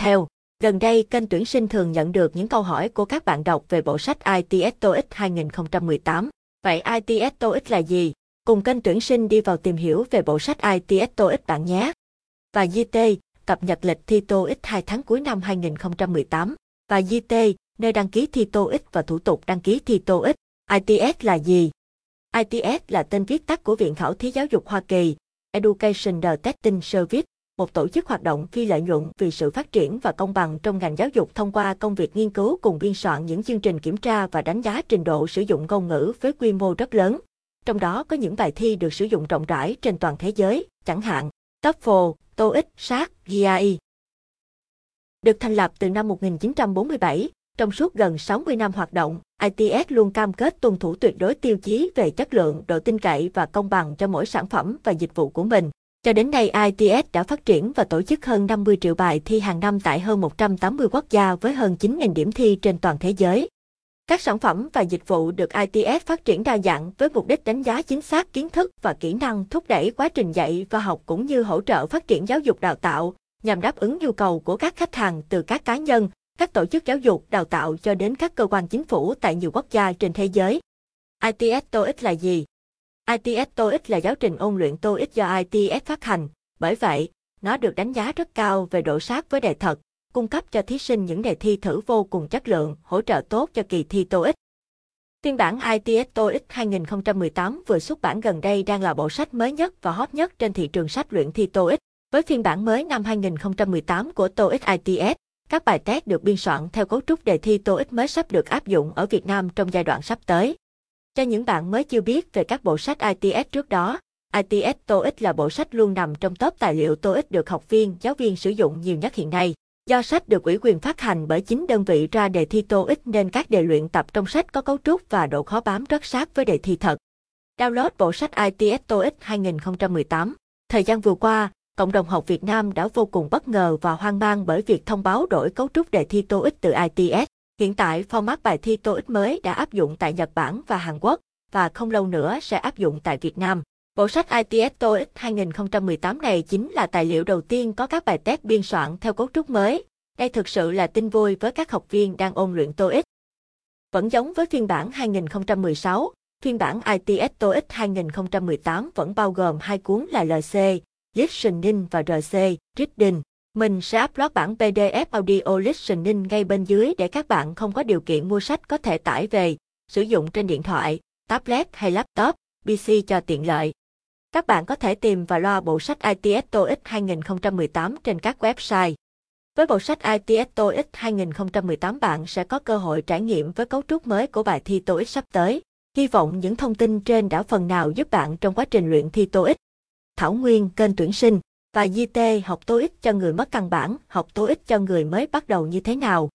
theo. Gần đây, kênh tuyển sinh thường nhận được những câu hỏi của các bạn đọc về bộ sách ITS TOEIC 2018. Vậy ITS TOEIC là gì? Cùng kênh tuyển sinh đi vào tìm hiểu về bộ sách ITS TOEIC bạn nhé. Và GT, cập nhật lịch thi TOEIC 2 tháng cuối năm 2018. Và GT, nơi đăng ký thi TOEIC và thủ tục đăng ký thi TOEIC. ITS là gì? ITS là tên viết tắt của Viện Khảo thí Giáo dục Hoa Kỳ, Education Testing Service, một tổ chức hoạt động phi lợi nhuận vì sự phát triển và công bằng trong ngành giáo dục thông qua công việc nghiên cứu cùng biên soạn những chương trình kiểm tra và đánh giá trình độ sử dụng ngôn ngữ với quy mô rất lớn. Trong đó có những bài thi được sử dụng rộng rãi trên toàn thế giới, chẳng hạn TOEFL, TOEIC, SAT, GRE. Được thành lập từ năm 1947, trong suốt gần 60 năm hoạt động, ITS luôn cam kết tuân thủ tuyệt đối tiêu chí về chất lượng, độ tin cậy và công bằng cho mỗi sản phẩm và dịch vụ của mình. Cho đến nay ITS đã phát triển và tổ chức hơn 50 triệu bài thi hàng năm tại hơn 180 quốc gia với hơn 9.000 điểm thi trên toàn thế giới. Các sản phẩm và dịch vụ được ITS phát triển đa dạng với mục đích đánh giá chính xác kiến thức và kỹ năng thúc đẩy quá trình dạy và học cũng như hỗ trợ phát triển giáo dục đào tạo nhằm đáp ứng nhu cầu của các khách hàng từ các cá nhân, các tổ chức giáo dục đào tạo cho đến các cơ quan chính phủ tại nhiều quốc gia trên thế giới. ITS TOEIC là gì? ITS TOEIC là giáo trình ôn luyện TOEIC do ITS phát hành, bởi vậy, nó được đánh giá rất cao về độ sát với đề thật, cung cấp cho thí sinh những đề thi thử vô cùng chất lượng, hỗ trợ tốt cho kỳ thi TOEIC. Phiên bản ITS TOEIC 2018 vừa xuất bản gần đây đang là bộ sách mới nhất và hot nhất trên thị trường sách luyện thi TOEIC. Với phiên bản mới năm 2018 của TOEIC ITS, các bài test được biên soạn theo cấu trúc đề thi TOEIC mới sắp được áp dụng ở Việt Nam trong giai đoạn sắp tới. Cho những bạn mới chưa biết về các bộ sách ITS trước đó, ITS TOEIC là bộ sách luôn nằm trong top tài liệu TOEIC được học viên, giáo viên sử dụng nhiều nhất hiện nay. Do sách được ủy quyền phát hành bởi chính đơn vị ra đề thi TOEIC nên các đề luyện tập trong sách có cấu trúc và độ khó bám rất sát với đề thi thật. Download bộ sách ITS TOEIC 2018. Thời gian vừa qua, cộng đồng học Việt Nam đã vô cùng bất ngờ và hoang mang bởi việc thông báo đổi cấu trúc đề thi TOEIC từ ITS. Hiện tại, format bài thi TOEIC mới đã áp dụng tại Nhật Bản và Hàn Quốc và không lâu nữa sẽ áp dụng tại Việt Nam. Bộ sách ITS TOEIC 2018 này chính là tài liệu đầu tiên có các bài test biên soạn theo cấu trúc mới. Đây thực sự là tin vui với các học viên đang ôn luyện TOEIC. Vẫn giống với phiên bản 2016, phiên bản ITS TOEIC 2018 vẫn bao gồm hai cuốn là LC, Listening và RC, Reading. Mình sẽ upload bản PDF audio listening ngay bên dưới để các bạn không có điều kiện mua sách có thể tải về, sử dụng trên điện thoại, tablet hay laptop, PC cho tiện lợi. Các bạn có thể tìm và loa bộ sách ITS TOEIC 2018 trên các website. Với bộ sách ITS TOEIC 2018 bạn sẽ có cơ hội trải nghiệm với cấu trúc mới của bài thi TOEIC sắp tới. Hy vọng những thông tin trên đã phần nào giúp bạn trong quá trình luyện thi TOEIC. Thảo Nguyên, kênh tuyển sinh và GT học TOEIC cho người mất căn bản, học TOEIC cho người mới bắt đầu như thế nào.